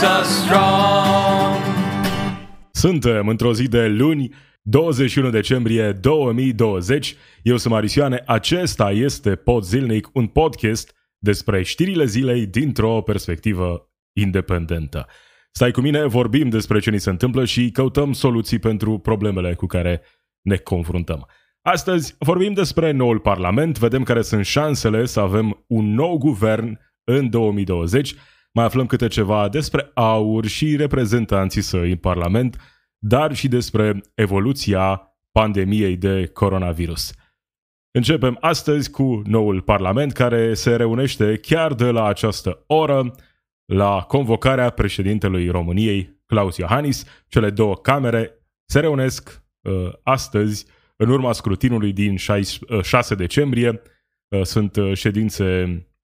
makes us strong. Suntem într-o zi de luni, 21 decembrie 2020. Eu sunt Marisioane, acesta este Pod Zilnic, un podcast despre știrile zilei dintr-o perspectivă independentă. Stai cu mine, vorbim despre ce ni se întâmplă și căutăm soluții pentru problemele cu care ne confruntăm. Astăzi vorbim despre noul Parlament, vedem care sunt șansele să avem un nou guvern în 2020, mai aflăm câte ceva despre aur și reprezentanții săi în Parlament, dar și despre evoluția pandemiei de coronavirus. Începem astăzi cu noul Parlament care se reunește chiar de la această oră la convocarea președintelui României, Claus Iohannis. Cele două camere se reunesc uh, astăzi în urma scrutinului din 6, uh, 6 decembrie. Uh, sunt uh, ședințe uh,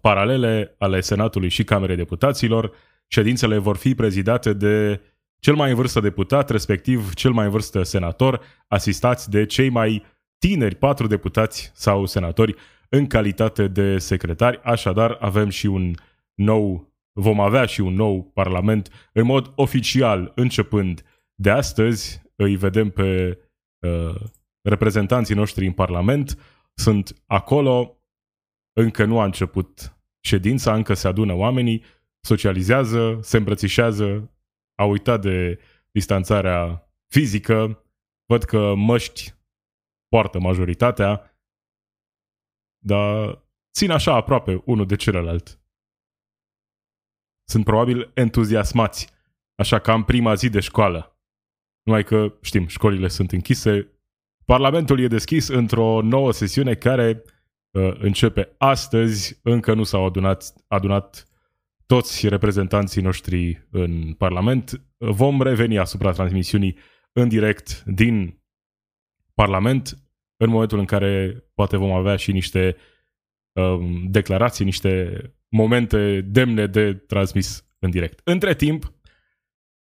paralele ale Senatului și Camerei Deputaților. Ședințele vor fi prezidate de cel mai în vârstă deputat, respectiv cel mai în vârstă senator, asistați de cei mai tineri patru deputați sau senatori în calitate de secretari. Așadar, avem și un nou, vom avea și un nou parlament în mod oficial, începând de astăzi. Îi vedem pe uh, reprezentanții noștri în parlament. Sunt acolo, încă nu a început ședința, încă se adună oamenii, socializează, se îmbrățișează, a uitat de distanțarea fizică, văd că măști poartă majoritatea, dar țin așa aproape unul de celălalt. Sunt probabil entuziasmați, așa ca în prima zi de școală. Numai că, știm, școlile sunt închise, Parlamentul e deschis într-o nouă sesiune care uh, începe astăzi, încă nu s-au adunat, adunat toți reprezentanții noștri în Parlament. Vom reveni asupra transmisiunii în direct din Parlament în momentul în care poate vom avea și niște um, declarații, niște momente demne de transmis în direct. Între timp,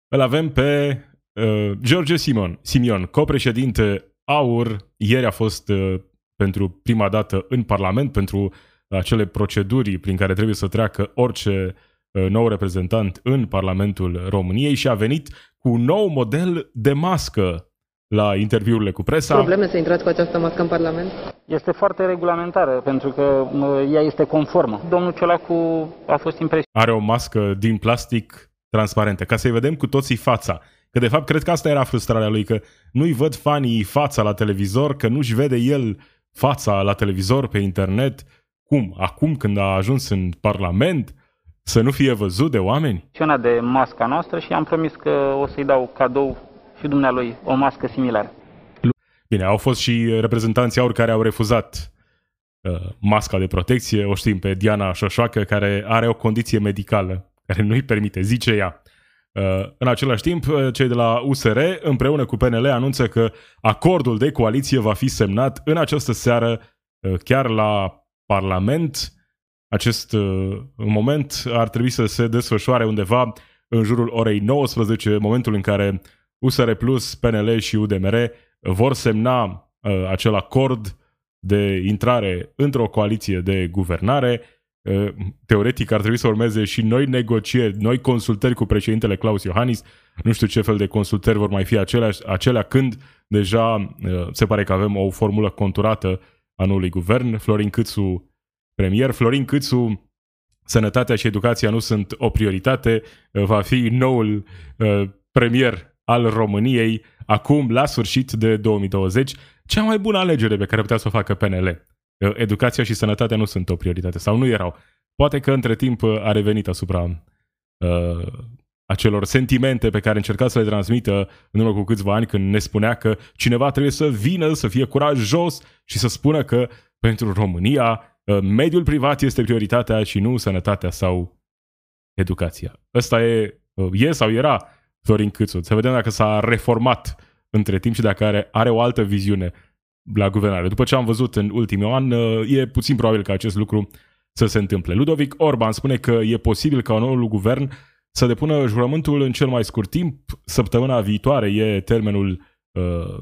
îl avem pe uh, George Simon, Simion, copreședinte AUR. Ieri a fost uh, pentru prima dată în Parlament pentru acele proceduri prin care trebuie să treacă orice uh, nou reprezentant în Parlamentul României și a venit cu un nou model de mască la interviurile cu presa. Probleme să intrați cu această mască în Parlament? Este foarte regulamentară, pentru că mă, ea este conformă. Domnul Ciolacu a fost impresionat. Are o mască din plastic transparentă, ca să-i vedem cu toții fața. Că de fapt cred că asta era frustrarea lui, că nu-i văd fanii fața la televizor, că nu-și vede el fața la televizor pe internet. Cum? Acum când a ajuns în Parlament? Să nu fie văzut de oameni? de masca noastră și am promis că o să-i dau cadou și dumnealui o mască similară. Bine, au fost și reprezentanții aur care au refuzat uh, masca de protecție. O știm pe Diana Șoșoacă, care are o condiție medicală care nu-i permite, zice ea. Uh, în același timp, uh, cei de la USR, împreună cu PNL, anunță că acordul de coaliție va fi semnat în această seară uh, chiar la Parlament. Acest uh, moment ar trebui să se desfășoare undeva în jurul orei 19, momentul în care USR Plus, PNL și UDMR vor semna uh, acel acord de intrare într-o coaliție de guvernare. Uh, teoretic ar trebui să urmeze și noi negocieri, noi consultări cu președintele Claus Iohannis. Nu știu ce fel de consultări vor mai fi acelea, acelea când deja uh, se pare că avem o formulă conturată a noului guvern. Florin Câțu premier, Florin Câțu sănătatea și educația nu sunt o prioritate, uh, va fi noul uh, premier al României acum, la sfârșit de 2020, cea mai bună alegere pe care putea să o facă PNL. Uh, educația și sănătatea nu sunt o prioritate sau nu erau. Poate că între timp uh, a revenit asupra uh, acelor sentimente pe care încerca să le transmită în urmă cu câțiva ani când ne spunea că cineva trebuie să vină, să fie curajos și să spună că pentru România uh, mediul privat este prioritatea și nu sănătatea sau educația. Ăsta e, e sau era Florin Câțu. Să vedem dacă s-a reformat între timp și dacă are, are o altă viziune la guvernare. După ce am văzut în ultimul an, e puțin probabil că acest lucru să se întâmple. Ludovic Orban spune că e posibil ca noul guvern să depună jurământul în cel mai scurt timp. Săptămâna viitoare e termenul uh,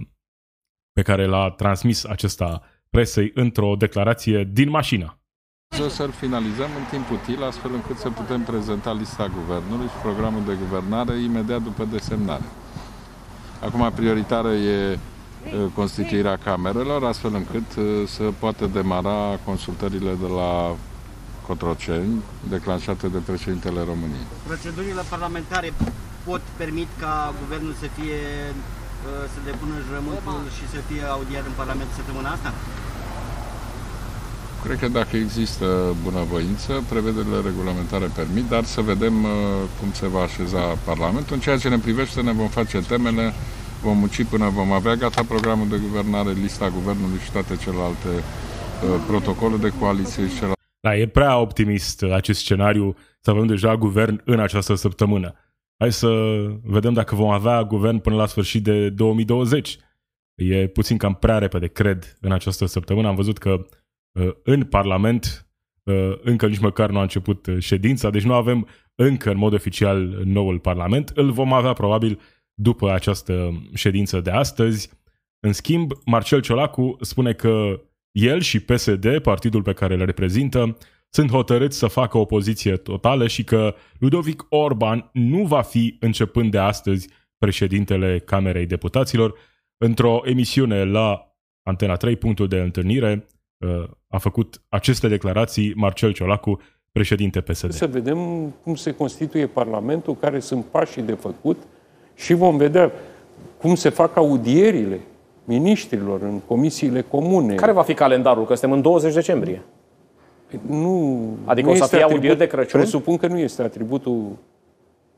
pe care l-a transmis acesta presei într-o declarație din mașină. Să-l finalizăm în timp util, astfel încât să putem prezenta lista guvernului și programul de guvernare imediat după desemnare. Acum prioritară e constituirea camerelor, astfel încât să poată demara consultările de la Cotroceni, declanșate de președintele României. Procedurile parlamentare pot permit ca guvernul să fie să depună jurământul și să fie audiat în Parlament săptămâna asta? Cred că dacă există bunăvoință, prevederile regulamentare permit, dar să vedem uh, cum se va așeza Parlamentul. În ceea ce ne privește, ne vom face temele, vom munci până vom avea gata programul de guvernare, lista guvernului și toate celelalte uh, protocole de coaliție și celelalte. Da, e prea optimist acest scenariu să avem deja guvern în această săptămână. Hai să vedem dacă vom avea guvern până la sfârșit de 2020. E puțin cam prea repede, cred, în această săptămână. Am văzut că Uh, în Parlament uh, încă nici măcar nu a început uh, ședința, deci nu avem încă în mod oficial noul Parlament. Îl vom avea probabil după această ședință de astăzi. În schimb, Marcel Ciolacu spune că el și PSD, partidul pe care îl reprezintă, sunt hotărâți să facă opoziție totală și că Ludovic Orban nu va fi, începând de astăzi, președintele Camerei Deputaților. Într-o emisiune la Antena 3, punctul de întâlnire, a făcut aceste declarații Marcel Ciolacu, președinte PSD. Să vedem cum se constituie Parlamentul, care sunt pașii de făcut și vom vedea cum se fac audierile miniștrilor în comisiile comune. Care va fi calendarul? Că suntem în 20 decembrie. Nu, adică nu o să fie audieri de Crăciun? Presupun că nu este atributul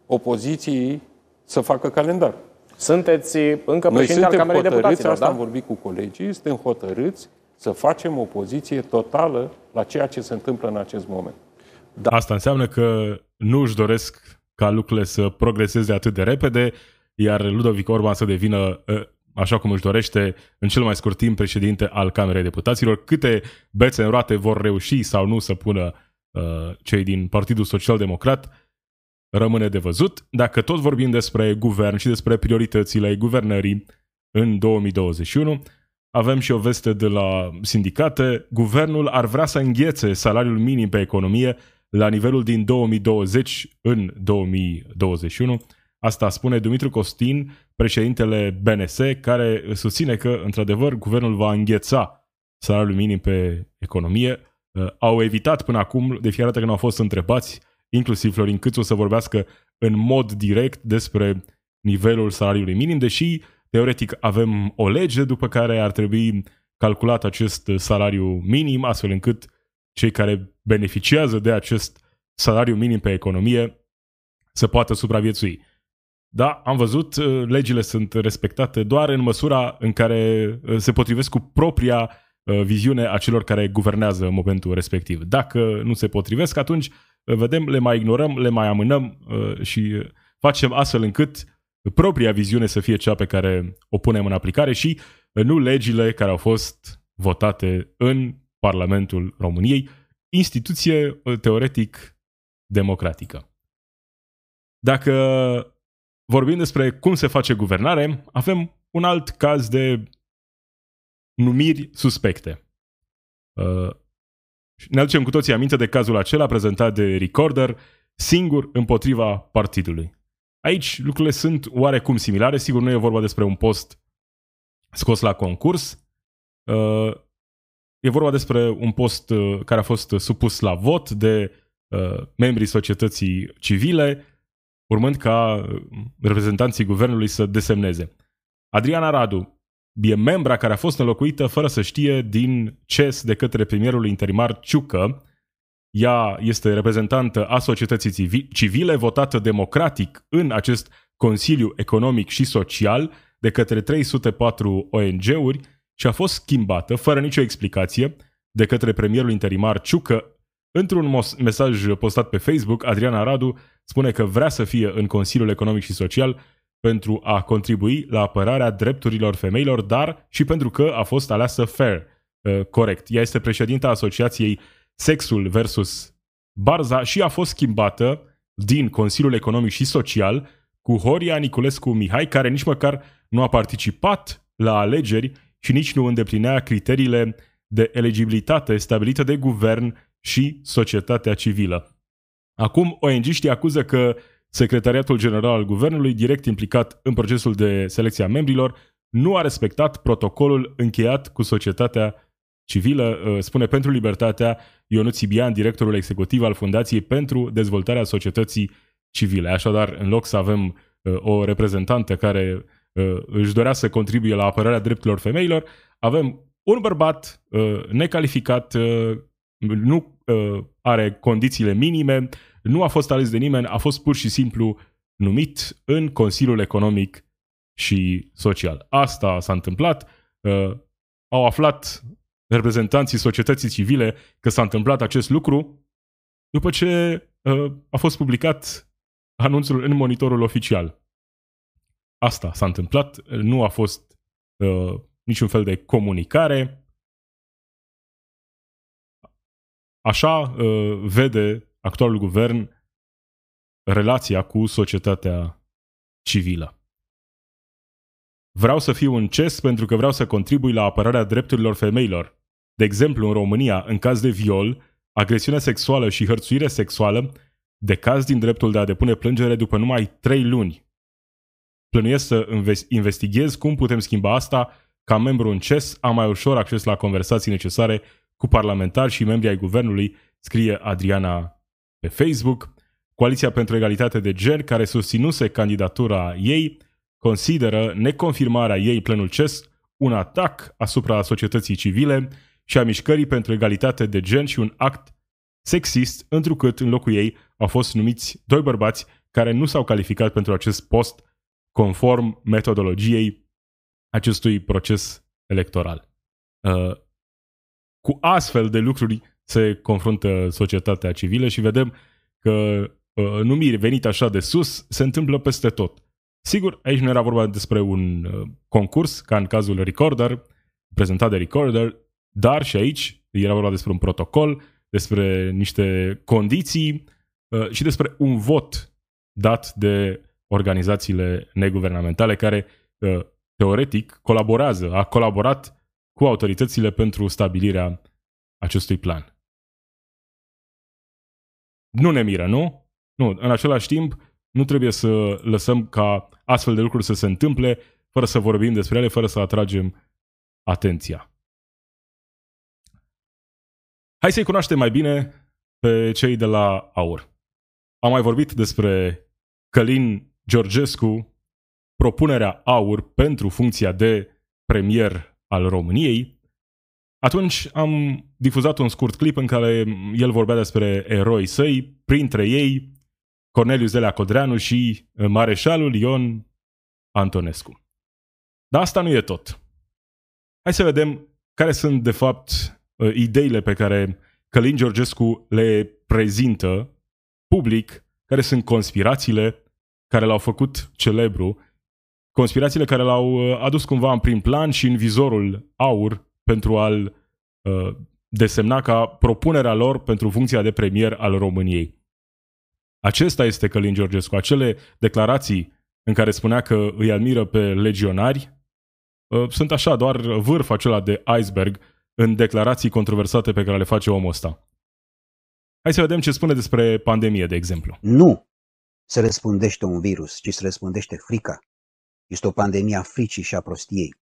opoziției să facă calendar. Sunteți încă președinte al Camerei Deputaților, asta da? am vorbit cu colegii, suntem hotărâți să facem o poziție totală la ceea ce se întâmplă în acest moment. Da. Asta înseamnă că nu își doresc ca lucrurile să progreseze atât de repede, iar Ludovic Orban să devină, ă, așa cum își dorește, în cel mai scurt timp președinte al Camerei Deputaților. Câte bețe în roate vor reuși sau nu să pună uh, cei din Partidul Social Democrat, rămâne de văzut. Dacă tot vorbim despre guvern și despre prioritățile guvernării în 2021, avem și o veste de la sindicate. Guvernul ar vrea să înghețe salariul minim pe economie la nivelul din 2020 în 2021. Asta spune Dumitru Costin, președintele BNS, care susține că, într-adevăr, guvernul va îngheța salariul minim pe economie. Uh, au evitat până acum, de fiecare dată când au fost întrebați, inclusiv Florin Câțu, să vorbească în mod direct despre nivelul salariului minim, deși Teoretic avem o lege după care ar trebui calculat acest salariu minim, astfel încât cei care beneficiază de acest salariu minim pe economie să poată supraviețui. Da, am văzut, uh, legile sunt respectate doar în măsura în care uh, se potrivesc cu propria uh, viziune a celor care guvernează în momentul respectiv. Dacă nu se potrivesc, atunci vedem, le mai ignorăm, le mai amânăm și facem astfel încât propria viziune să fie cea pe care o punem în aplicare și nu legile care au fost votate în Parlamentul României, instituție teoretic democratică. Dacă vorbim despre cum se face guvernare, avem un alt caz de numiri suspecte. Uh, ne aducem cu toții aminte de cazul acela prezentat de Recorder, singur împotriva partidului. Aici lucrurile sunt oarecum similare, sigur nu e vorba despre un post scos la concurs, uh, e vorba despre un post uh, care a fost supus la vot de uh, membrii societății civile, urmând ca reprezentanții guvernului să desemneze. Adriana Radu e membra care a fost înlocuită fără să știe din CES de către premierul interimar Ciucă, ea este reprezentantă a societății civile, votată democratic în acest Consiliu Economic și Social de către 304 ONG-uri și a fost schimbată, fără nicio explicație, de către premierul interimar Ciucă Într-un mesaj postat pe Facebook, Adriana Radu spune că vrea să fie în Consiliul Economic și Social pentru a contribui la apărarea drepturilor femeilor, dar și pentru că a fost aleasă fair, uh, corect. Ea este președinta Asociației Sexul versus Barza și a fost schimbată din Consiliul Economic și Social cu Horia Niculescu Mihai, care nici măcar nu a participat la alegeri și nici nu îndeplinea criteriile de eligibilitate stabilite de guvern și societatea civilă. Acum, ONG-știi acuză că Secretariatul General al Guvernului, direct implicat în procesul de selecție a membrilor, nu a respectat protocolul încheiat cu societatea civilă, uh, spune pentru libertatea Ionut Sibian, directorul executiv al Fundației pentru dezvoltarea societății civile. Așadar, în loc să avem uh, o reprezentantă care uh, își dorea să contribuie la apărarea drepturilor femeilor, avem un bărbat necalificat, nu are condițiile minime, nu a fost ales de nimeni, a fost pur și simplu numit în Consiliul Economic și Social. Asta s-a întâmplat. Uh, au aflat reprezentanții societății civile că s-a întâmplat acest lucru după ce uh, a fost publicat anunțul în monitorul oficial. Asta s-a întâmplat, nu a fost uh, niciun fel de comunicare. Așa uh, vede actualul guvern relația cu societatea civilă. Vreau să fiu un CES pentru că vreau să contribui la apărarea drepturilor femeilor. De exemplu, în România, în caz de viol, agresiune sexuală și hărțuire sexuală, de caz din dreptul de a depune plângere după numai trei luni. Plănuiesc să investighez cum putem schimba asta ca membru în CES am mai ușor acces la conversații necesare cu parlamentari și membri ai guvernului, scrie Adriana pe Facebook. Coaliția pentru Egalitate de Gen, care susținuse candidatura ei, consideră neconfirmarea ei plenul CES un atac asupra societății civile și a mișcării pentru egalitate de gen și un act sexist, întrucât în locul ei au fost numiți doi bărbați care nu s-au calificat pentru acest post conform metodologiei acestui proces electoral. Uh, cu astfel de lucruri se confruntă societatea civilă și vedem că uh, numiri venite așa de sus se întâmplă peste tot. Sigur, aici nu era vorba despre un uh, concurs, ca în cazul Recorder, prezentat de Recorder, dar și aici era vorba despre un protocol, despre niște condiții uh, și despre un vot dat de organizațiile neguvernamentale care uh, teoretic colaborează, a colaborat cu autoritățile pentru stabilirea acestui plan nu ne miră, nu? Nu, în același timp, nu trebuie să lăsăm ca astfel de lucruri să se întâmple fără să vorbim despre ele, fără să atragem atenția. Hai să-i cunoaștem mai bine pe cei de la AUR. Am mai vorbit despre Călin Georgescu, propunerea AUR pentru funcția de premier al României atunci am difuzat un scurt clip în care el vorbea despre eroi săi, printre ei Cornelius Zelea Codreanu și mareșalul Ion Antonescu. Dar asta nu e tot. Hai să vedem care sunt, de fapt, ideile pe care Călin Georgescu le prezintă public, care sunt conspirațiile care l-au făcut celebru, conspirațiile care l-au adus cumva în prim plan și în vizorul aur pentru a-l uh, desemna ca propunerea lor pentru funcția de premier al României. Acesta este Călin Georgescu. Acele declarații în care spunea că îi admiră pe legionari uh, sunt așa, doar vârf acela de iceberg în declarații controversate pe care le face omul ăsta. Hai să vedem ce spune despre pandemie, de exemplu. Nu se răspundește un virus, ci se răspundește frica. Este o pandemie a fricii și a prostiei.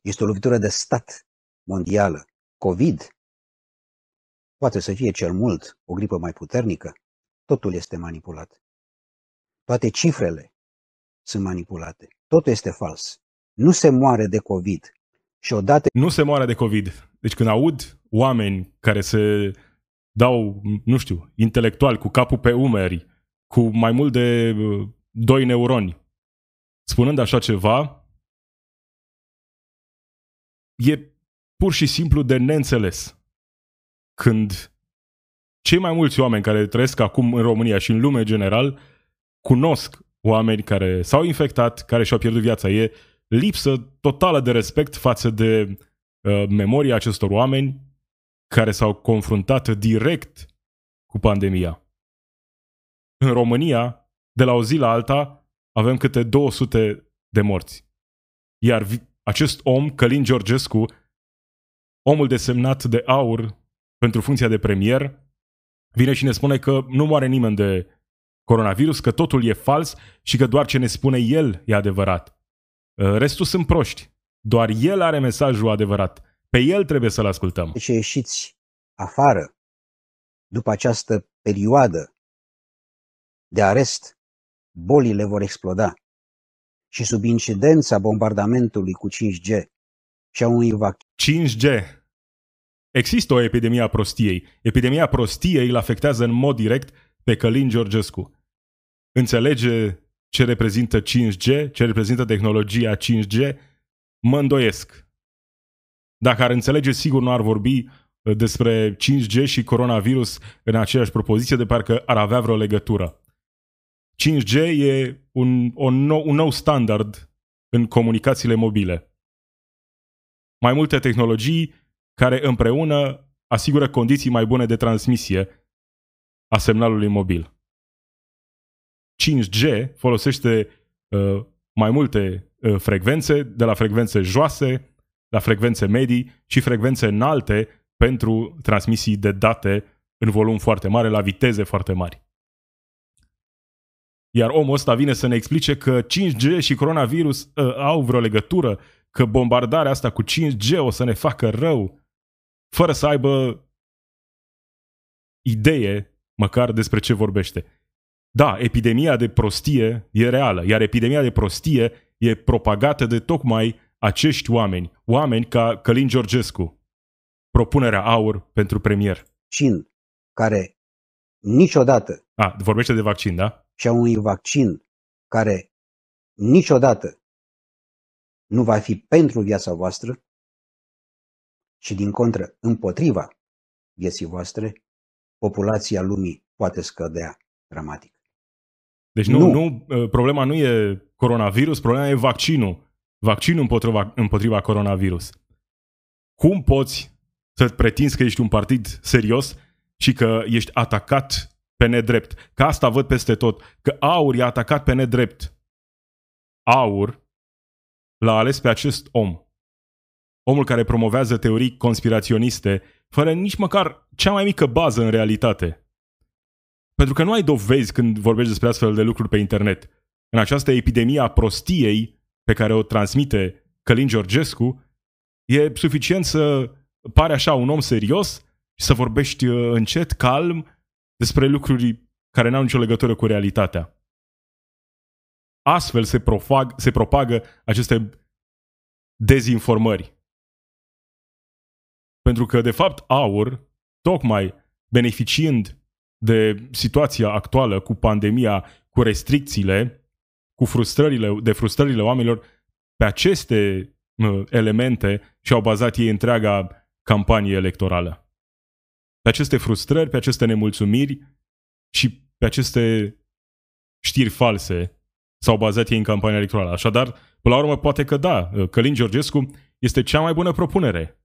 Este o lovitură de stat mondială. COVID poate să fie cel mult o gripă mai puternică. Totul este manipulat. Toate cifrele sunt manipulate. Totul este fals. Nu se moare de COVID. Și odată... Nu se moare de COVID. Deci când aud oameni care se dau, nu știu, intelectual, cu capul pe umeri, cu mai mult de uh, doi neuroni, spunând așa ceva, e pur și simplu de neînțeles. Când cei mai mulți oameni care trăiesc acum în România și în lume general cunosc oameni care s-au infectat, care și-au pierdut viața. E lipsă totală de respect față de uh, memoria acestor oameni care s-au confruntat direct cu pandemia. În România, de la o zi la alta, avem câte 200 de morți. Iar acest om, Călin Georgescu, omul desemnat de aur pentru funcția de premier, vine și ne spune că nu moare nimeni de coronavirus, că totul e fals și că doar ce ne spune el e adevărat. Uh, restul sunt proști. Doar el are mesajul adevărat. Pe el trebuie să-l ascultăm. Deci ieșiți afară după această perioadă de arest, bolile vor exploda și sub incidența bombardamentului cu 5G și a unui vaccin. 5G. Există o epidemie a prostiei. Epidemia prostiei îl afectează în mod direct pe Călin Georgescu. Înțelege ce reprezintă 5G, ce reprezintă tehnologia 5G, mă îndoiesc. Dacă ar înțelege, sigur nu ar vorbi uh, despre 5G și coronavirus în aceeași propoziție, de parcă ar avea vreo legătură. 5G e un, un, nou, un nou standard în comunicațiile mobile. Mai multe tehnologii care împreună asigură condiții mai bune de transmisie a semnalului mobil. 5G folosește uh, mai multe uh, frecvențe, de la frecvențe joase la frecvențe medii și frecvențe înalte pentru transmisii de date în volum foarte mare, la viteze foarte mari. Iar omul ăsta vine să ne explice că 5G și coronavirus uh, au vreo legătură, că bombardarea asta cu 5G o să ne facă rău, fără să aibă idee măcar despre ce vorbește. Da, epidemia de prostie e reală, iar epidemia de prostie e propagată de tocmai acești oameni, oameni ca Călin Georgescu. Propunerea aur pentru premier. Vaccin care niciodată... A, vorbește de vaccin, da? Și a unui vaccin care niciodată nu va fi pentru viața voastră, și din contră împotriva vieții voastre, populația lumii poate scădea dramatic. Deci nu, nu. nu uh, problema nu e coronavirus, problema e vaccinul. Vaccinul împotriva, împotriva coronavirus. Cum poți să pretinzi că ești un partid serios și că ești atacat pe nedrept? Că asta văd peste tot. Că Aur i-a atacat pe nedrept. Aur l-a ales pe acest om. Omul care promovează teorii conspiraționiste fără nici măcar cea mai mică bază în realitate. Pentru că nu ai dovezi când vorbești despre astfel de lucruri pe internet. În această epidemie a prostiei pe care o transmite Călin Georgescu, e suficient să pare așa un om serios și să vorbești uh, încet, calm, despre lucruri care n-au nicio legătură cu realitatea. Astfel se, profag, se propagă aceste dezinformări. Pentru că, de fapt, aur, tocmai beneficiind de situația actuală cu pandemia, cu restricțiile, cu frustrările, de frustrările oamenilor, pe aceste uh, elemente și-au bazat ei întreaga campanie electorală. Pe aceste frustrări, pe aceste nemulțumiri și pe aceste știri false s-au bazat ei în campania electorală. Așadar, până la urmă, poate că da, uh, Călin Georgescu este cea mai bună propunere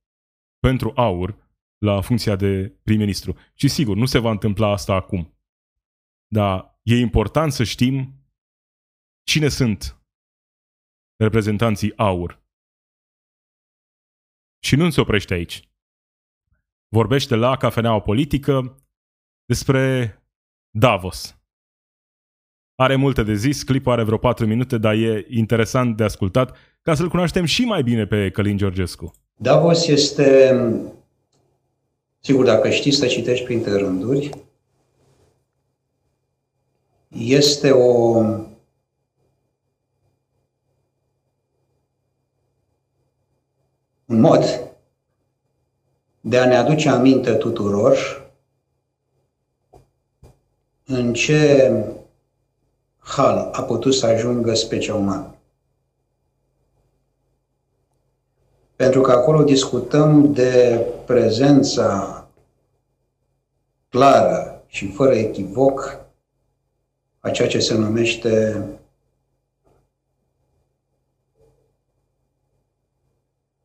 pentru aur la funcția de prim-ministru. Și sigur, nu se va întâmpla asta acum. Dar e important să știm cine sunt reprezentanții aur. Și nu se oprește aici. Vorbește la cafeneaua politică despre Davos. Are multe de zis, clipul are vreo 4 minute, dar e interesant de ascultat ca să-l cunoaștem și mai bine pe Călin Georgescu. Davos este Sigur, dacă știți să citești printre rânduri, este o un mod de a ne aduce aminte tuturor în ce hal a putut să ajungă specia umană. Pentru că acolo discutăm de prezența clară și fără echivoc a ceea ce se numește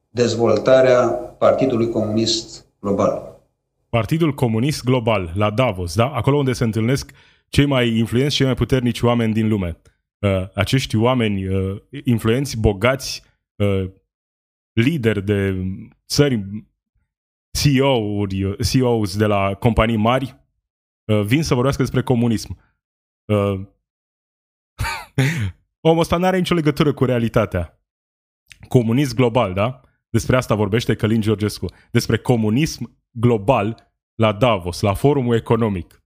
dezvoltarea Partidului Comunist Global. Partidul Comunist Global, la Davos, da? Acolo unde se întâlnesc cei mai influenți, cei mai puternici oameni din lume. Uh, acești oameni uh, influenți, bogați, uh, lideri de țări, CEO-uri, CEOs de la companii mari, uh, vin să vorbească despre comunism. Uh, omul ăsta nu are nicio legătură cu realitatea. Comunism global, da? Despre asta vorbește Călin Georgescu. Despre comunism global la Davos, la forumul economic.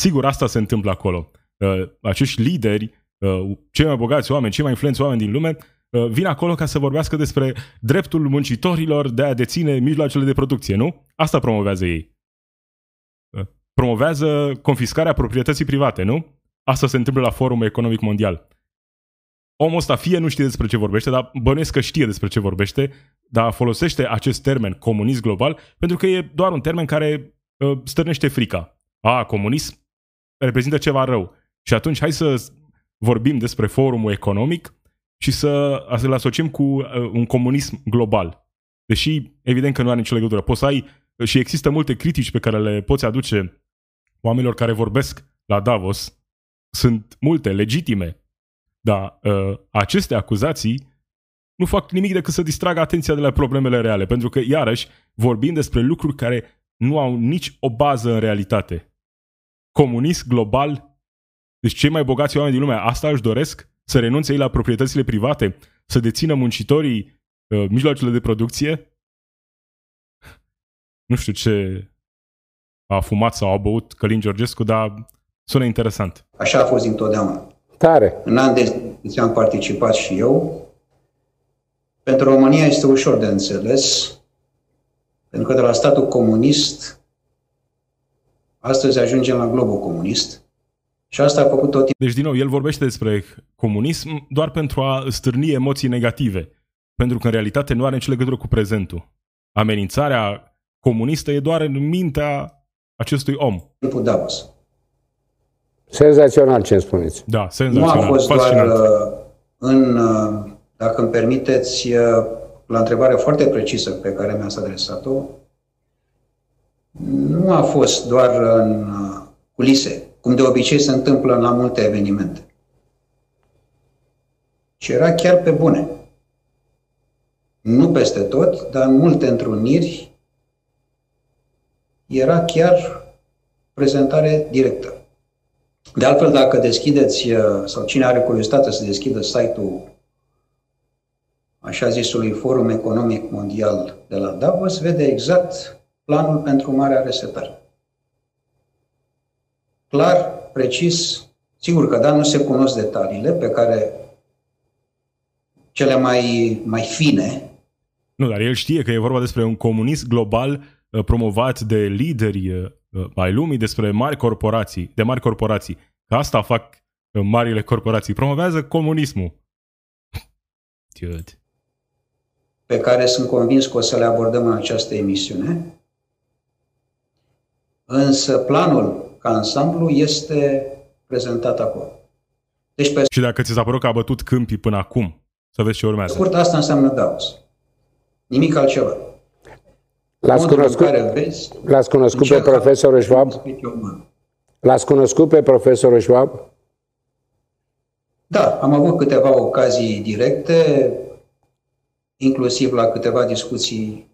Sigur, asta se întâmplă acolo. Uh, acești lideri, uh, cei mai bogați oameni, cei mai influenți oameni din lume, uh, vin acolo ca să vorbească despre dreptul muncitorilor de a deține mijloacele de producție, nu? Asta promovează ei. Uh, promovează confiscarea proprietății private, nu? Asta se întâmplă la Forumul Economic Mondial. Omul ăsta fie nu știe despre ce vorbește, dar bănuiesc că știe despre ce vorbește, dar folosește acest termen comunism global pentru că e doar un termen care uh, stârnește frica. A, comunism reprezintă ceva rău. Și atunci hai să vorbim despre forumul economic și să, să-l asociem cu uh, un comunism global. Deși, evident că nu are nicio legătură. Poți să ai, și există multe critici pe care le poți aduce oamenilor care vorbesc la Davos, sunt multe, legitime, dar uh, aceste acuzații nu fac nimic decât să distragă atenția de la problemele reale, pentru că, iarăși, vorbim despre lucruri care nu au nici o bază în realitate. Comunist global, deci cei mai bogați oameni din lume, asta își doresc? Să renunțe ei la proprietățile private? Să dețină muncitorii uh, mijloacele de producție? Nu știu ce a fumat sau a băut Călin Georgescu, dar sună interesant. Așa a fost întotdeauna. Tare. În an de zi am participat și eu. Pentru România este ușor de înțeles, pentru că de la statul comunist, astăzi ajungem la globul comunist. Și asta a făcut tot Deci, din nou, el vorbește despre comunism doar pentru a stârni emoții negative. Pentru că, în realitate, nu are nicio legătură cu prezentul. Amenințarea comunistă e doar în mintea acestui om. timpul Davos. Senzațional ce îmi spuneți. Da, Nu senzațional, a fost fascinant. doar uh, în, uh, dacă îmi permiteți, uh, la întrebarea foarte precisă pe care mi-ați adresat-o, nu a fost doar în uh, culise, cum de obicei se întâmplă la multe evenimente, ci era chiar pe bune. Nu peste tot, dar în multe întruniri era chiar prezentare directă. De altfel, dacă deschideți, uh, sau cine are curiozitate să deschidă site-ul așa zisului Forum Economic Mondial de la Davos, vede exact planul pentru marea resetare. Clar, precis, sigur că da, nu se cunosc detaliile pe care cele mai, mai fine Nu, dar el știe că e vorba despre un comunism global uh, promovat de lideri uh, uh, ai lumii, despre mari corporații, de mari corporații. Că asta fac uh, marile corporații. Promovează comunismul. Dude. pe care sunt convins că o să le abordăm în această emisiune. Însă planul ca ansamblu este prezentat acolo. Deci, pe Și dacă ți s-a părut că a bătut câmpii până acum, să vezi ce urmează. scurt, asta înseamnă Davos. Nimic altceva. L-ați Modul în cunoscut, care vezi, l-ați cunoscut pe încearcă profesorul Schwab? spiritul uman. L-ați cunoscut pe profesorul Schwab? Da, am avut câteva ocazii directe, inclusiv la câteva discuții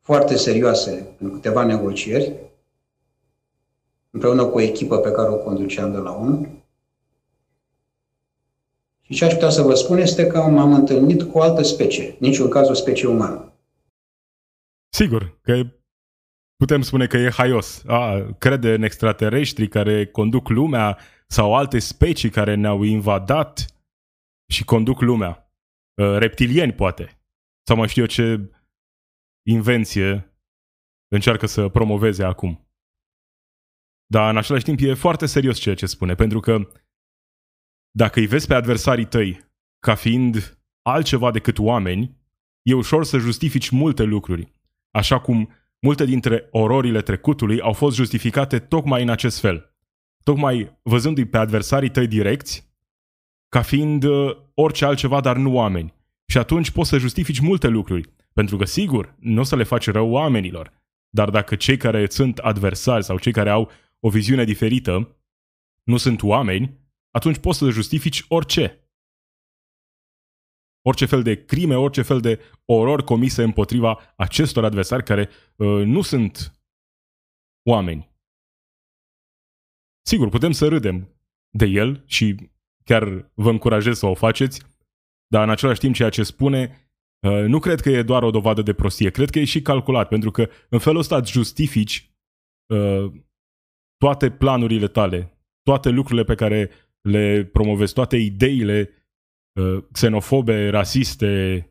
foarte serioase, în câteva negocieri, împreună cu o echipă pe care o conduceam de la ONU. Și ce aș putea să vă spun este că m-am întâlnit cu o altă specie, niciun caz o specie umană. Sigur, că e- putem spune că e haios. A, crede în extraterestri care conduc lumea sau alte specii care ne-au invadat și conduc lumea. Uh, Reptilieni, poate. Sau mai știu eu ce invenție încearcă să promoveze acum. Dar în același timp e foarte serios ceea ce spune, pentru că dacă îi vezi pe adversarii tăi ca fiind altceva decât oameni, e ușor să justifici multe lucruri. Așa cum multe dintre ororile trecutului au fost justificate tocmai în acest fel. Tocmai văzându-i pe adversarii tăi direcți ca fiind uh, orice altceva, dar nu oameni. Și atunci poți să justifici multe lucruri. Pentru că, sigur, nu o să le faci rău oamenilor. Dar dacă cei care sunt adversari sau cei care au o viziune diferită nu sunt oameni, atunci poți să justifici orice. Orice fel de crime, orice fel de orori comise împotriva acestor adversari care uh, nu sunt oameni. Sigur, putem să râdem de el și chiar vă încurajez să o faceți, dar în același timp ceea ce spune uh, nu cred că e doar o dovadă de prostie, cred că e și calculat, pentru că în felul ăsta îți justifici uh, toate planurile tale, toate lucrurile pe care le promovezi, toate ideile uh, xenofobe, rasiste,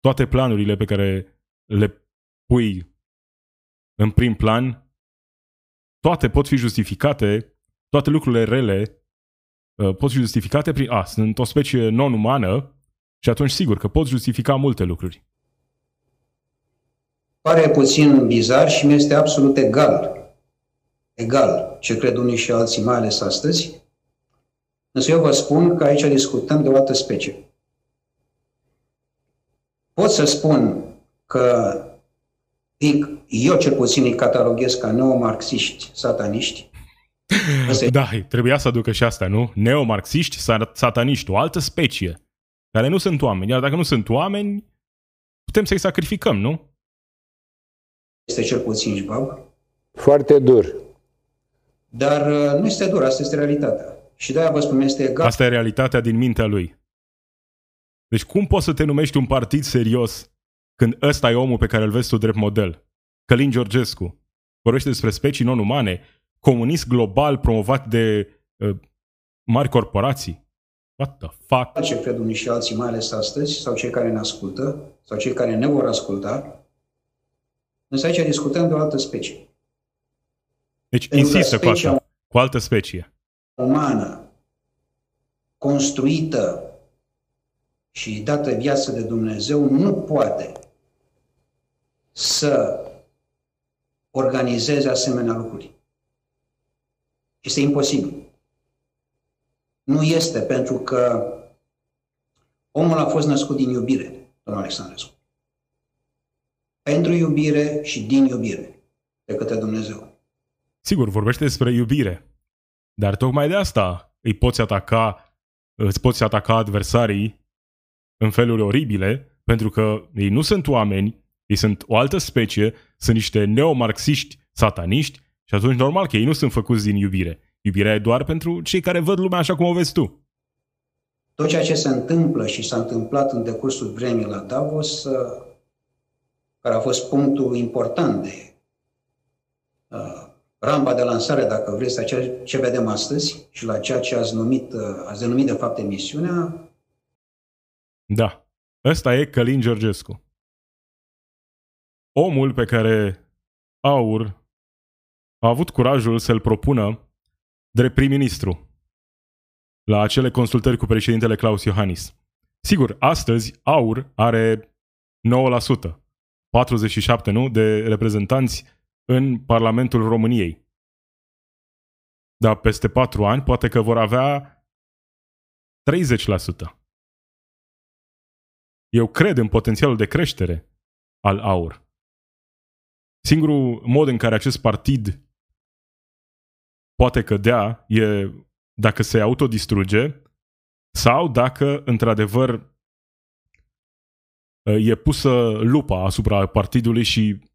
toate planurile pe care le pui în prim plan, toate pot fi justificate, toate lucrurile rele uh, pot fi justificate prin, a, sunt o specie non-umană și atunci sigur că pot justifica multe lucruri. Pare puțin bizar și mi este absolut egal egal ce cred unii și alții, mai ales astăzi, însă eu vă spun că aici discutăm de o altă specie. Pot să spun că eu cel puțin îi cataloghez ca neomarxiști, sataniști. Da, trebuia să aducă și asta, nu? Neomarxiști, sataniști, o altă specie, care nu sunt oameni. Iar dacă nu sunt oameni, putem să-i sacrificăm, nu? Este cel puțin Jbab. Foarte dur. Dar uh, nu este dur, asta este realitatea. Și de-aia vă spun, este egal. Asta e realitatea din mintea lui. Deci cum poți să te numești un partid serios când ăsta e omul pe care îl vezi tu drept model? Călin Georgescu vorbește despre specii non-umane, comunist global promovat de uh, mari corporații. What the fuck? Ce cred unii și alții, mai ales astăzi, sau cei care ne ascultă, sau cei care ne vor asculta, însă aici discutăm de o altă specie. Deci insistă cu asta, cu altă specie. Umană, construită și dată viață de Dumnezeu, nu poate să organizeze asemenea lucruri. Este imposibil. Nu este pentru că omul a fost născut din iubire, domnul Alexandrescu. Pentru iubire și din iubire de către Dumnezeu. Sigur, vorbește despre iubire. Dar tocmai de asta îi poți ataca, îți poți ataca adversarii în feluri oribile, pentru că ei nu sunt oameni, ei sunt o altă specie, sunt niște neomarxiști sataniști și atunci normal că ei nu sunt făcuți din iubire. Iubirea e doar pentru cei care văd lumea așa cum o vezi tu. Tot ceea ce se întâmplă și s-a întâmplat în decursul vremii la Davos, uh, care a fost punctul important de uh, rampa de lansare, dacă vreți, la ceea ce vedem astăzi și la ceea ce ați, numit, uh, ați denumit de fapt emisiunea. Da, ăsta e Călin Georgescu. Omul pe care Aur a avut curajul să-l propună drept prim-ministru la acele consultări cu președintele Claus Iohannis. Sigur, astăzi Aur are 9%, 47 nu, de reprezentanți în Parlamentul României. Dar peste patru ani poate că vor avea 30%. Eu cred în potențialul de creștere al AUR. Singurul mod în care acest partid poate cădea e dacă se autodistruge sau dacă, într-adevăr, e pusă lupa asupra partidului și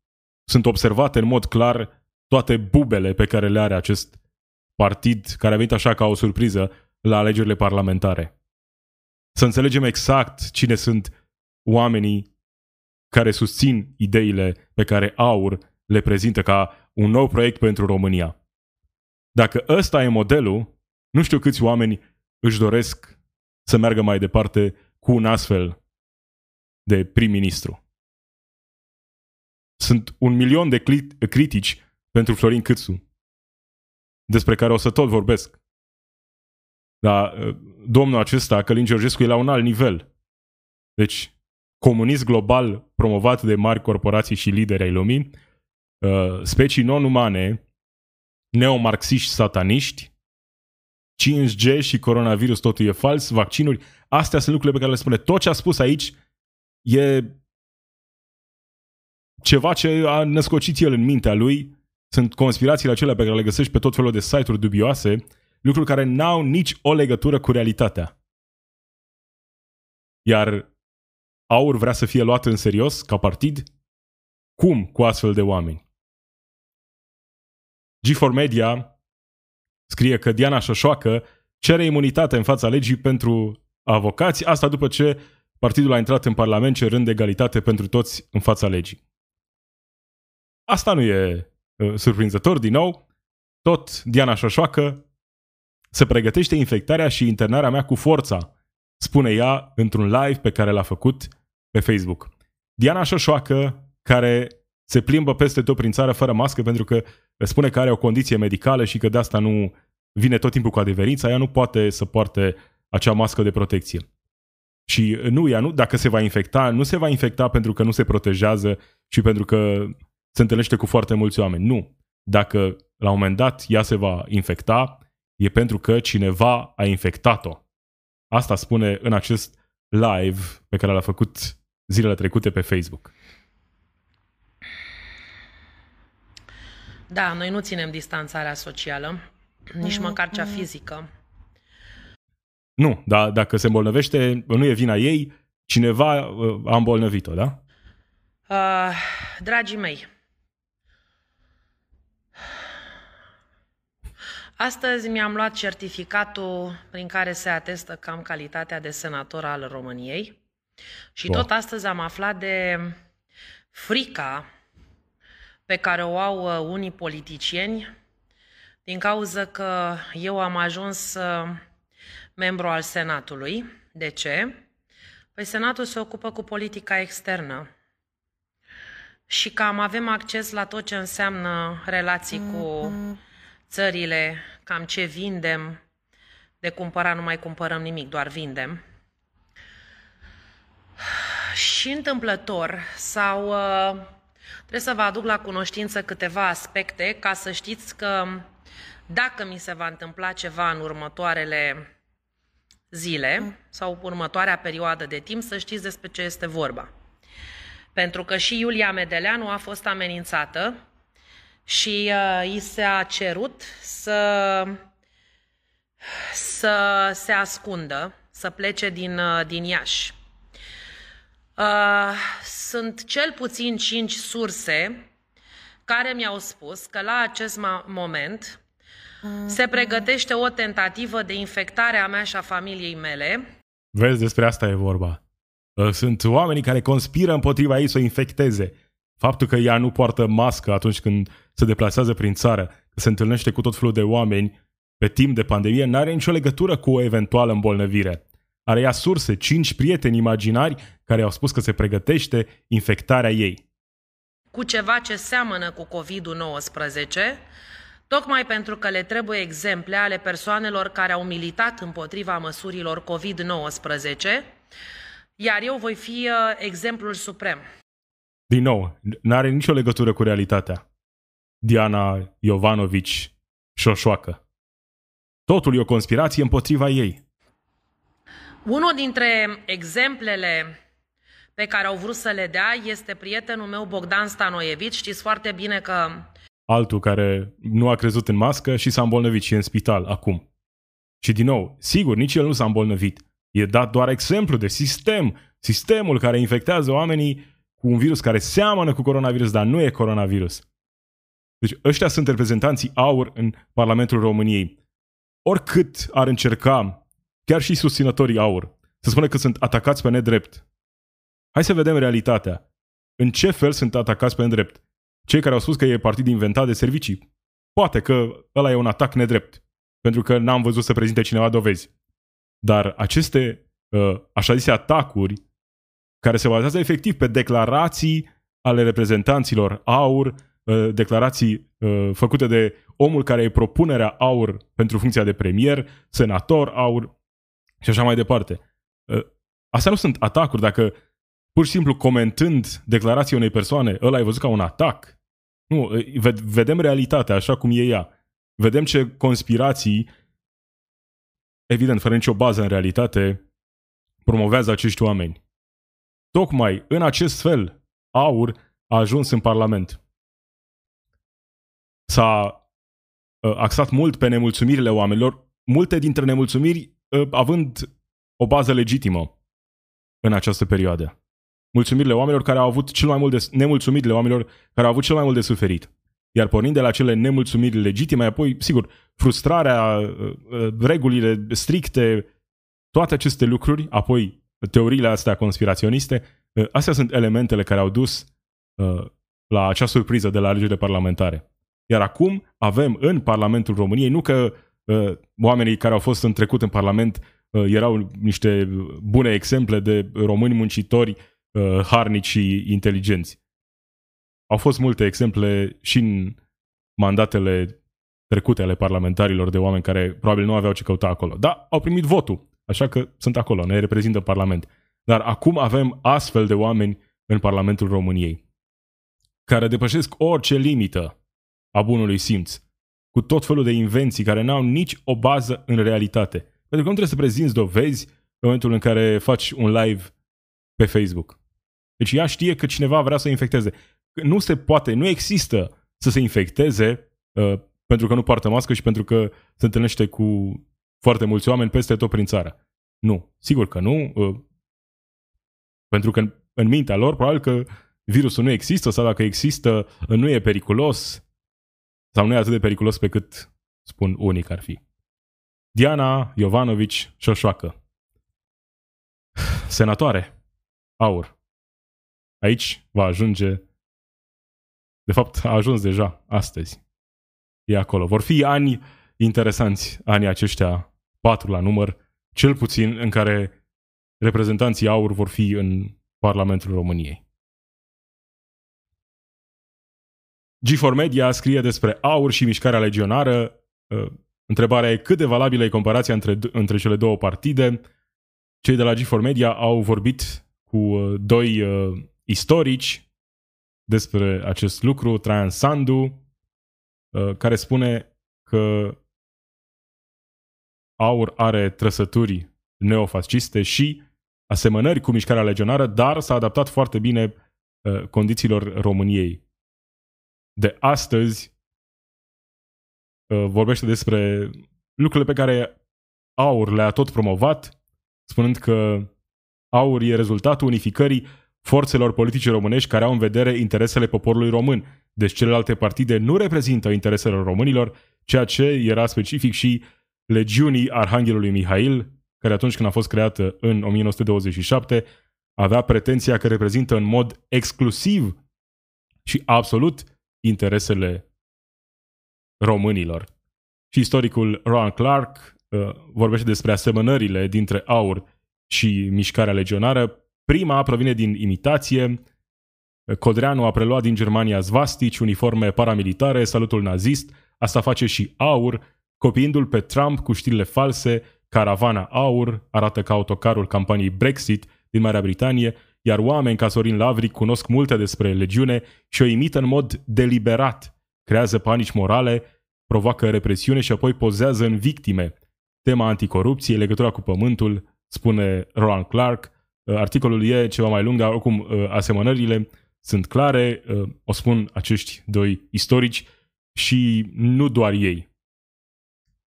sunt observate în mod clar toate bubele pe care le are acest partid care a venit așa ca o surpriză la alegerile parlamentare. Să înțelegem exact cine sunt oamenii care susțin ideile pe care AUR le prezintă ca un nou proiect pentru România. Dacă ăsta e modelul, nu știu câți oameni își doresc să meargă mai departe cu un astfel de prim-ministru. Sunt un milion de critici pentru Florin Câțu, despre care o să tot vorbesc. Dar uh, domnul acesta, Călin Georgescu, e la un alt nivel. Deci, comunist global promovat de mari corporații și lideri ai lumii, uh, specii non-umane, neomarxiști sataniști, 5G și coronavirus totul e fals, vaccinuri, astea sunt lucrurile pe care le spune. Tot ce a spus aici e ceva ce a născocit el în mintea lui, sunt conspirațiile acelea pe care le găsești pe tot felul de site-uri dubioase, lucruri care n-au nici o legătură cu realitatea. Iar Aur vrea să fie luat în serios ca partid? Cum cu astfel de oameni? G4 Media scrie că Diana Șoșoacă cere imunitate în fața legii pentru avocați, asta după ce partidul a intrat în Parlament cerând egalitate pentru toți în fața legii. Asta nu e uh, surprinzător, din nou. Tot Diana Șoșoacă se pregătește infectarea și internarea mea cu forța, spune ea într-un live pe care l-a făcut pe Facebook. Diana Șoșoacă, care se plimbă peste tot prin țară fără mască pentru că spune că are o condiție medicală și că de asta nu vine tot timpul cu adeverința, ea nu poate să poarte acea mască de protecție. Și nu, ea nu, dacă se va infecta, nu se va infecta pentru că nu se protejează și pentru că se întâlnește cu foarte mulți oameni. Nu. Dacă la un moment dat ea se va infecta, e pentru că cineva a infectat-o. Asta spune în acest live pe care l-a făcut zilele trecute pe Facebook. Da, noi nu ținem distanțarea socială, nici măcar cea fizică. Nu, dar dacă se îmbolnăvește, nu e vina ei, cineva uh, a îmbolnăvit-o, da? Uh, dragii mei, Astăzi mi-am luat certificatul prin care se atestă că am calitatea de senator al României și tot astăzi am aflat de frica pe care o au uh, unii politicieni din cauza că eu am ajuns uh, membru al Senatului. De ce? Păi Senatul se ocupă cu politica externă și cam avem acces la tot ce înseamnă relații cu țările, cam ce vindem, de cumpărat nu mai cumpărăm nimic, doar vindem. Și întâmplător, sau uh, trebuie să vă aduc la cunoștință câteva aspecte ca să știți că dacă mi se va întâmpla ceva în următoarele zile sau următoarea perioadă de timp, să știți despre ce este vorba. Pentru că și Iulia Medeleanu a fost amenințată și uh, i s-a cerut să, să se ascundă, să plece din, uh, din Iași. Uh, sunt cel puțin cinci surse care mi-au spus că la acest moment se pregătește o tentativă de infectare a mea și a familiei mele. Vezi, despre asta e vorba. Uh, sunt oamenii care conspiră împotriva ei să o infecteze. Faptul că ea nu poartă mască atunci când se deplasează prin țară, că se întâlnește cu tot felul de oameni pe timp de pandemie, nu are nicio legătură cu o eventuală îmbolnăvire. Are ea surse, cinci prieteni imaginari care au spus că se pregătește infectarea ei. Cu ceva ce seamănă cu COVID-19, tocmai pentru că le trebuie exemple ale persoanelor care au militat împotriva măsurilor COVID-19, iar eu voi fi uh, exemplul suprem. Din nou, nu are nicio legătură cu realitatea. Diana Jovanovici șoșoacă. Totul e o conspirație împotriva ei. Unul dintre exemplele pe care au vrut să le dea este prietenul meu Bogdan Stanoievici. Știți foarte bine că... Altul care nu a crezut în mască și s-a îmbolnăvit și e în spital acum. Și din nou, sigur, nici el nu s-a îmbolnăvit. E dat doar exemplu de sistem. Sistemul care infectează oamenii cu un virus care seamănă cu coronavirus, dar nu e coronavirus. Deci ăștia sunt reprezentanții aur în Parlamentul României. Oricât ar încerca, chiar și susținătorii aur, să spună că sunt atacați pe nedrept. Hai să vedem realitatea. În ce fel sunt atacați pe nedrept? Cei care au spus că e partid inventat de servicii. Poate că ăla e un atac nedrept, pentru că n-am văzut să prezinte cineva dovezi. Dar aceste, uh, așa zise, atacuri, care se bazează efectiv pe declarații ale reprezentanților aur, Uh, declarații uh, făcute de omul care e propunerea aur pentru funcția de premier, senator aur și așa mai departe. Uh, astea nu sunt atacuri. Dacă pur și simplu comentând declarația unei persoane, ăla ai văzut ca un atac. Nu, vedem realitatea așa cum e ea. Vedem ce conspirații, evident, fără nicio bază în realitate, promovează acești oameni. Tocmai în acest fel, Aur a ajuns în Parlament. S-a uh, axat mult pe nemulțumirile oamenilor, multe dintre nemulțumiri uh, având o bază legitimă în această perioadă. Mulțumirile oamenilor care au avut cel mai mult de, nemulțumirile oamenilor care au avut cel mai mult de suferit. Iar pornind de la cele nemulțumiri legitime, apoi, sigur, frustrarea, uh, regulile stricte, toate aceste lucruri, apoi teoriile astea conspiraționiste, astea sunt elementele care au dus la acea surpriză de la alegerile parlamentare. Iar acum avem în Parlamentul României, nu că uh, oamenii care au fost în trecut în Parlament uh, erau niște bune exemple de români muncitori, uh, harnici și inteligenți. Au fost multe exemple și în mandatele trecute ale parlamentarilor de oameni care probabil nu aveau ce căuta acolo. Da, au primit votul, așa că sunt acolo, ne reprezintă Parlament. Dar acum avem astfel de oameni în Parlamentul României, care depășesc orice limită a bunului simț, cu tot felul de invenții care n-au nici o bază în realitate. Pentru că nu trebuie să prezinți dovezi în momentul în care faci un live pe Facebook. Deci ea știe că cineva vrea să o infecteze. Nu se poate, nu există să se infecteze uh, pentru că nu poartă mască și pentru că se întâlnește cu foarte mulți oameni peste tot prin țară. Nu, sigur că nu. Uh, pentru că în, în mintea lor, probabil că virusul nu există sau dacă există, nu e periculos sau nu e atât de periculos pe cât spun unii că ar fi. Diana Jovanovici Șoșoacă. Senatoare. Aur. Aici va ajunge de fapt a ajuns deja astăzi. E acolo. Vor fi ani interesanți, anii aceștia, patru la număr, cel puțin în care reprezentanții aur vor fi în Parlamentul României. G4 Media scrie despre aur și mișcarea legionară. Uh, întrebarea e cât de valabilă e comparația între, între cele două partide. Cei de la G4 Media au vorbit cu uh, doi uh, istorici despre acest lucru. Traian Sandu, care spune că aur are trăsături neofasciste și asemănări cu mișcarea legionară, dar s-a adaptat foarte bine condițiilor României de astăzi uh, vorbește despre lucrurile pe care Aur le-a tot promovat, spunând că Aur e rezultatul unificării forțelor politice românești care au în vedere interesele poporului român. Deci celelalte partide nu reprezintă interesele românilor, ceea ce era specific și legiunii Arhanghelului Mihail, care atunci când a fost creată în 1927, avea pretenția că reprezintă în mod exclusiv și absolut interesele românilor. Și istoricul Ron Clark uh, vorbește despre asemănările dintre aur și mișcarea legionară. Prima provine din imitație. Codreanu a preluat din Germania zvastici, uniforme paramilitare, salutul nazist. Asta face și aur, copiindu-l pe Trump cu știrile false, caravana aur, arată ca autocarul campaniei Brexit din Marea Britanie iar oameni ca Sorin Lavric cunosc multe despre legiune și o imită în mod deliberat, creează panici morale, provoacă represiune și apoi pozează în victime. Tema anticorupție, legătura cu pământul, spune Roland Clark. Uh, articolul e ceva mai lung, dar oricum uh, asemănările sunt clare, uh, o spun acești doi istorici și nu doar ei.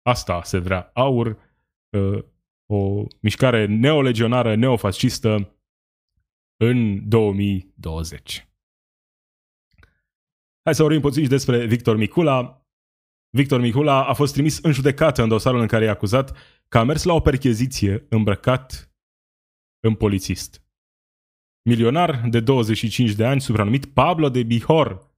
Asta se vrea aur, o mișcare neolegionară, neofascistă, în 2020. Hai să vorbim puțin despre Victor Micula. Victor Micula a fost trimis în judecată în dosarul în care e acuzat că a mers la o percheziție îmbrăcat în polițist. Milionar de 25 de ani, supranumit Pablo de Bihor,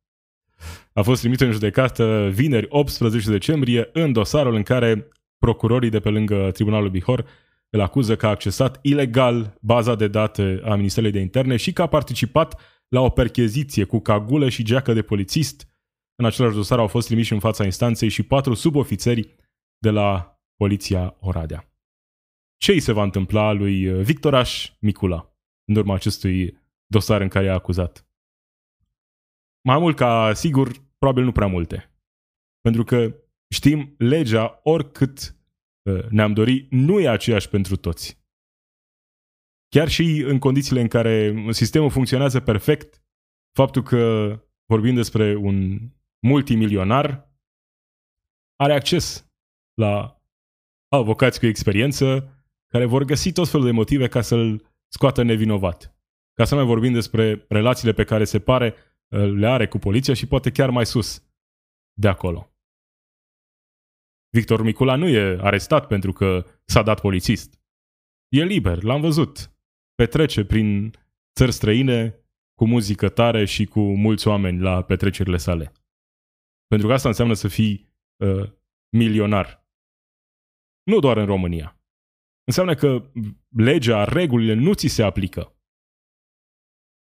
a fost trimis în judecată vineri 18 decembrie în dosarul în care procurorii de pe lângă Tribunalul Bihor îl acuză că a accesat ilegal baza de date a Ministerului de Interne și că a participat la o percheziție cu cagulă și geacă de polițist. În același dosar au fost trimiși în fața instanței și patru subofițeri de la Poliția Oradea. Ce îi se va întâmpla lui Victoraș Micula în urma acestui dosare în care e acuzat. Mai mult ca sigur, probabil nu prea multe. Pentru că știm, legea, oricât uh, ne-am dori, nu e aceeași pentru toți. Chiar și în condițiile în care sistemul funcționează perfect, faptul că vorbim despre un multimilionar are acces la avocați cu experiență care vor găsi tot felul de motive ca să-l scoată nevinovat. Ca să nu mai vorbim despre relațiile pe care se pare uh, le are cu poliția și poate chiar mai sus de acolo. Victor Micula nu e arestat pentru că s-a dat polițist. E liber, l-am văzut. Petrece prin țări străine cu muzică tare și cu mulți oameni la petrecerile sale. Pentru că asta înseamnă să fii uh, milionar. Nu doar în România. Înseamnă că legea, regulile nu ți se aplică.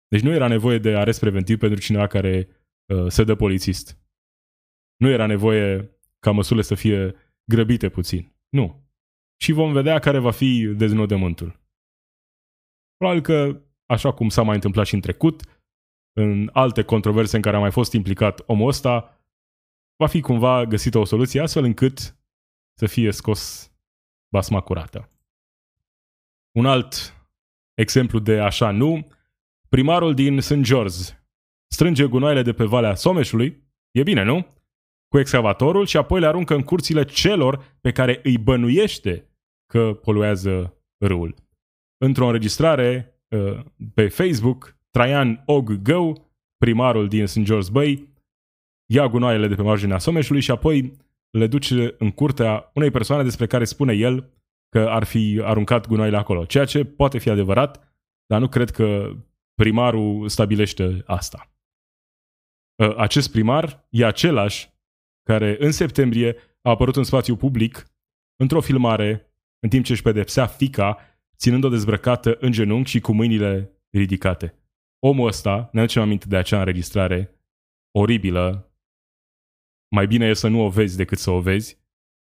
Deci nu era nevoie de arest preventiv pentru cineva care uh, se dă polițist. Nu era nevoie ca măsurile să fie grăbite puțin. Nu. Și vom vedea care va fi deznodământul. Probabil că, așa cum s-a mai întâmplat și în trecut, în alte controverse în care a mai fost implicat omul ăsta, va fi cumva găsită o soluție astfel încât să fie scos basma curată. Un alt exemplu de așa nu, primarul din St. George strânge gunoaiele de pe Valea Someșului, e bine, nu? Cu excavatorul și apoi le aruncă în curțile celor pe care îi bănuiește că poluează râul. Într-o înregistrare uh, pe Facebook, Traian Og Gău, primarul din St. George Bay, ia gunoaiele de pe marginea Someșului și apoi le duce în curtea unei persoane despre care spune el că ar fi aruncat gunoaiele acolo. Ceea ce poate fi adevărat, dar nu cred că primarul stabilește asta. Ă, acest primar e același care în septembrie a apărut în spațiu public într-o filmare în timp ce își pedepsea fica ținând-o dezbrăcată în genunchi și cu mâinile ridicate. Omul ăsta, ne aducem aminte de acea înregistrare oribilă, mai bine e să nu o vezi decât să o vezi,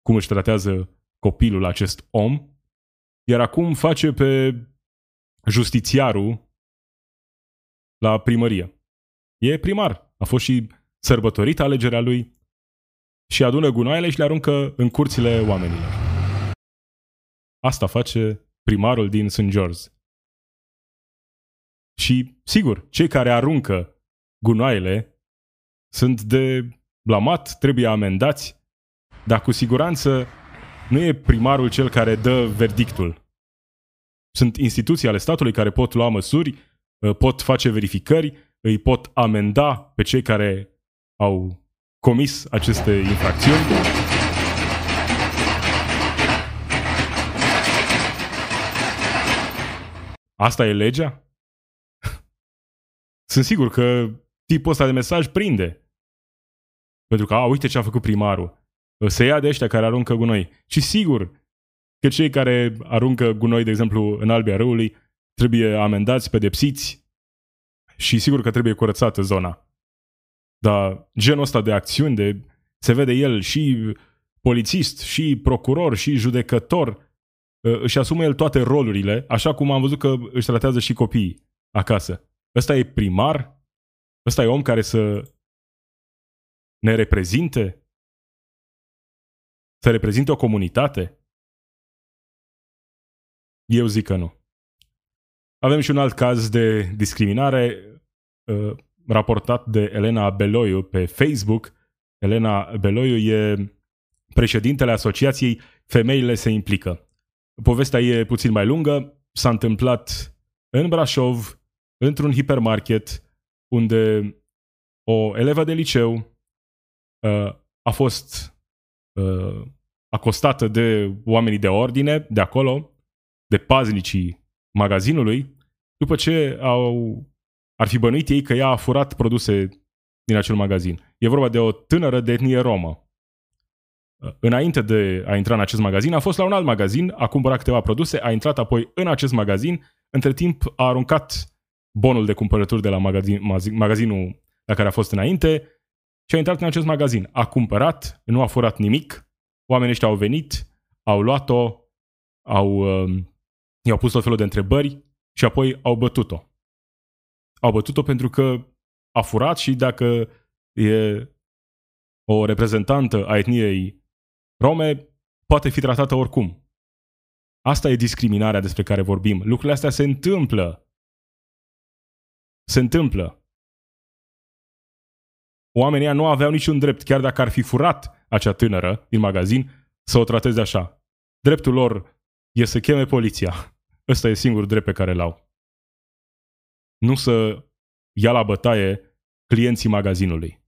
cum își tratează copilul acest om, iar acum face pe justițiarul la primărie. E primar. A fost și sărbătorit alegerea lui și adună gunoaiele și le aruncă în curțile oamenilor. Asta face primarul din St. George. Și, sigur, cei care aruncă gunoaiele sunt de blamat, trebuie amendați, dar cu siguranță nu e primarul cel care dă verdictul. Sunt instituții ale statului care pot lua măsuri, ă, pot face verificări, îi pot amenda pe cei care au comis aceste infracțiuni. Asta e legea? Sunt sigur că tipul ăsta de mesaj prinde. Pentru că, a, uite ce a făcut primarul se ia de ăștia care aruncă gunoi. Și sigur că cei care aruncă gunoi, de exemplu, în albia râului, trebuie amendați, pedepsiți și sigur că trebuie curățată zona. Dar genul ăsta de acțiuni, de, se vede el și polițist, și procuror, și judecător, ă, își asumă el toate rolurile, așa cum am văzut că își tratează și copiii acasă. Ăsta e primar? Ăsta e om care să ne reprezinte? să reprezinte o comunitate? Eu zic că nu. Avem și un alt caz de discriminare uh, raportat de Elena Beloiu pe Facebook. Elena Beloiu e președintele Asociației Femeile se implică. Povestea e puțin mai lungă. S-a întâmplat în Brașov, într-un hipermarket, unde o elevă de liceu uh, a fost uh, acostată de oamenii de ordine de acolo, de paznicii magazinului, după ce au, ar fi bănuit ei că ea a furat produse din acel magazin. E vorba de o tânără de etnie romă. Uh, înainte de a intra în acest magazin, a fost la un alt magazin, a cumpărat câteva produse, a intrat apoi în acest magazin, între timp a aruncat bonul de cumpărături de la magazin, magazinul la care a fost înainte și a intrat în acest magazin. A cumpărat, nu a furat nimic, oamenii ăștia au venit, au luat-o, au, uh, i-au pus tot felul de întrebări și apoi au bătut-o. au bătut-o pentru că a furat și dacă e o reprezentantă a etniei rome, poate fi tratată oricum. Asta e discriminarea despre care vorbim. Lucrurile astea se întâmplă. Se întâmplă. Oamenii nu aveau niciun drept, chiar dacă ar fi furat acea tânără din magazin, să o trateze așa. Dreptul lor e să cheme poliția. Ăsta e singurul drept pe care l-au. Nu să ia la bătaie clienții magazinului.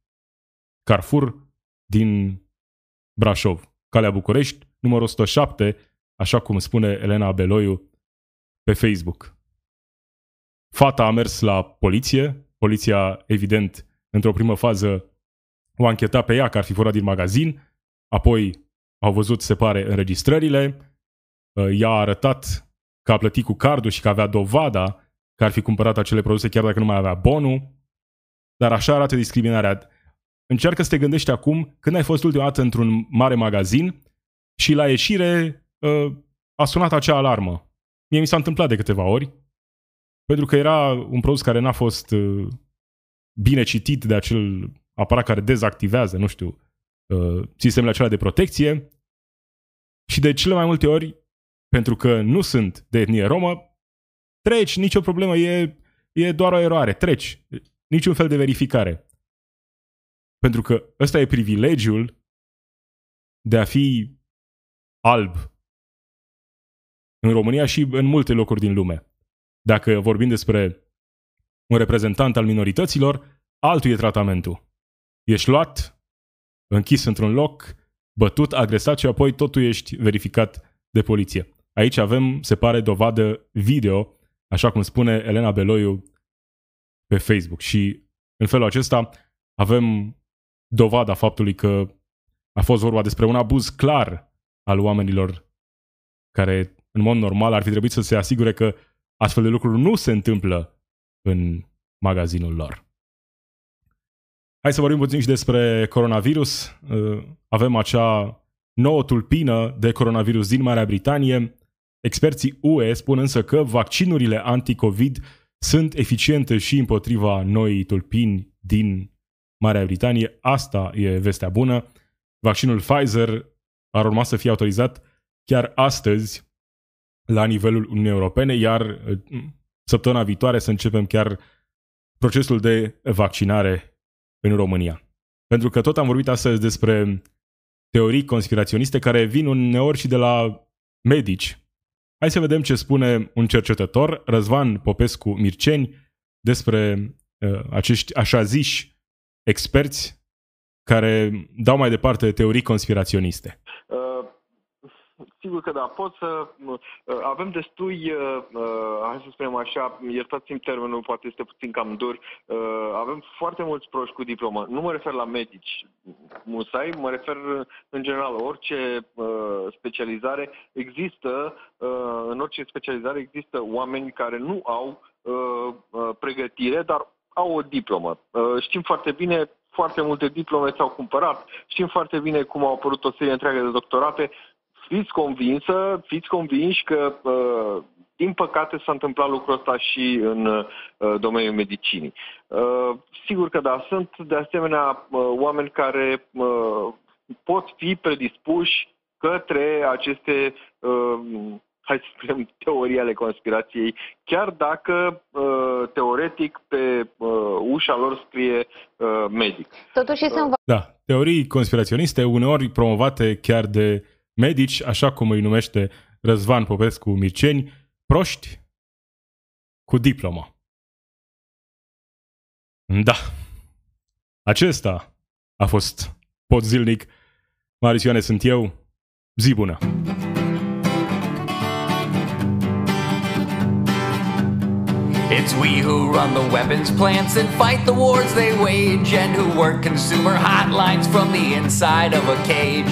Carrefour din Brașov, Calea București, numărul 107, așa cum spune Elena Beloiu pe Facebook. Fata a mers la poliție, poliția, evident, într-o primă fază o ancheta pe ea că ar fi furat din magazin, apoi au văzut, se pare, înregistrările, ea a arătat că a plătit cu cardul și că avea dovada că ar fi cumpărat acele produse chiar dacă nu mai avea bonul, dar așa arată discriminarea. Încearcă să te gândești acum când ai fost ultima dată într-un mare magazin și la ieșire uh, a sunat acea alarmă. Mie mi s-a întâmplat de câteva ori, pentru că era un produs care n-a fost uh, bine citit de acel aparat care dezactivează, nu știu, uh, sistemele acelea de protecție și de cele mai multe ori, pentru că nu sunt de etnie romă, treci, nicio problemă, e, e doar o eroare, treci, niciun fel de verificare. Pentru că ăsta e privilegiul de a fi alb în România și în multe locuri din lume. Dacă vorbim despre un reprezentant al minorităților, altul e tratamentul. Ești luat, închis într-un loc, bătut, agresat și apoi totul ești verificat de poliție. Aici avem, se pare, dovadă video, așa cum spune Elena Beloiu pe Facebook. Și în felul acesta avem dovada faptului că a fost vorba despre un abuz clar al oamenilor care, în mod normal, ar fi trebuit să se asigure că astfel de lucruri nu se întâmplă în magazinul lor. Hai să vorbim puțin și despre coronavirus. Uh, avem acea nouă tulpină de coronavirus din Marea Britanie. Experții UE spun însă că vaccinurile anti-COVID sunt eficiente și împotriva noii tulpini din Marea Britanie. Asta e vestea bună. Vaccinul Pfizer ar urma să fie autorizat chiar astăzi la nivelul Uniunii Europene, iar uh, săptămâna viitoare să începem chiar procesul de vaccinare în România. Pentru că tot am vorbit astăzi despre teorii conspiraționiste care vin uneori și de la medici. Hai să vedem ce spune un cercetător, Răzvan Popescu Mirceni, despre uh, acești așa ziși experți care dau mai departe teorii conspiraționiste. Uh Sigur că da, pot să... Uh, avem destui, uh, uh, hai să spunem așa, iertați-mi termenul, poate este puțin cam dur, avem foarte mulți proști cu diplomă. Nu mă refer la medici musai, mă refer în general, orice specializare există, în orice specializare există oameni care nu au pregătire, dar au o diplomă. Știm foarte bine foarte multe diplome s-au cumpărat. Știm foarte bine cum au apărut o serie întreagă de doctorate fiți convinsă, fiți convinși că, uh, din păcate, s-a întâmplat lucrul ăsta și în uh, domeniul medicinii. Uh, sigur că da, sunt de asemenea oameni care pot fi predispuși către aceste hai să spunem, teorii ale conspirației, chiar dacă teoretic pe ușa lor scrie medic. Totuși sunt... Da, teorii conspiraționiste, uneori promovate chiar de medici, așa cum îi numește Răzvan Popescu Mirceni, proști cu diplomă. Da. Acesta a fost pot zilnic. Marisioane sunt eu. Zi bună! It's we who run the weapons plants and fight the wars they wage, and who work consumer hotlines from the inside of a cage.